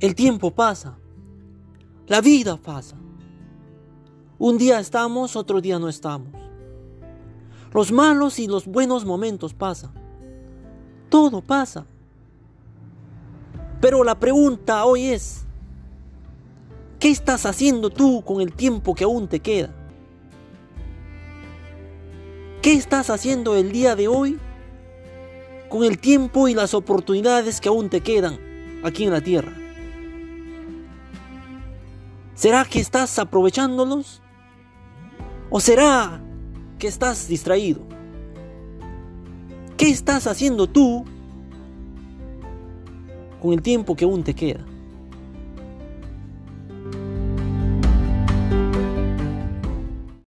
El tiempo pasa. La vida pasa. Un día estamos, otro día no estamos. Los malos y los buenos momentos pasan. Todo pasa. Pero la pregunta hoy es, ¿qué estás haciendo tú con el tiempo que aún te queda? ¿Qué estás haciendo el día de hoy con el tiempo y las oportunidades que aún te quedan aquí en la tierra? ¿Será que estás aprovechándolos? ¿O será que estás distraído? ¿Qué estás haciendo tú con el tiempo que aún te queda?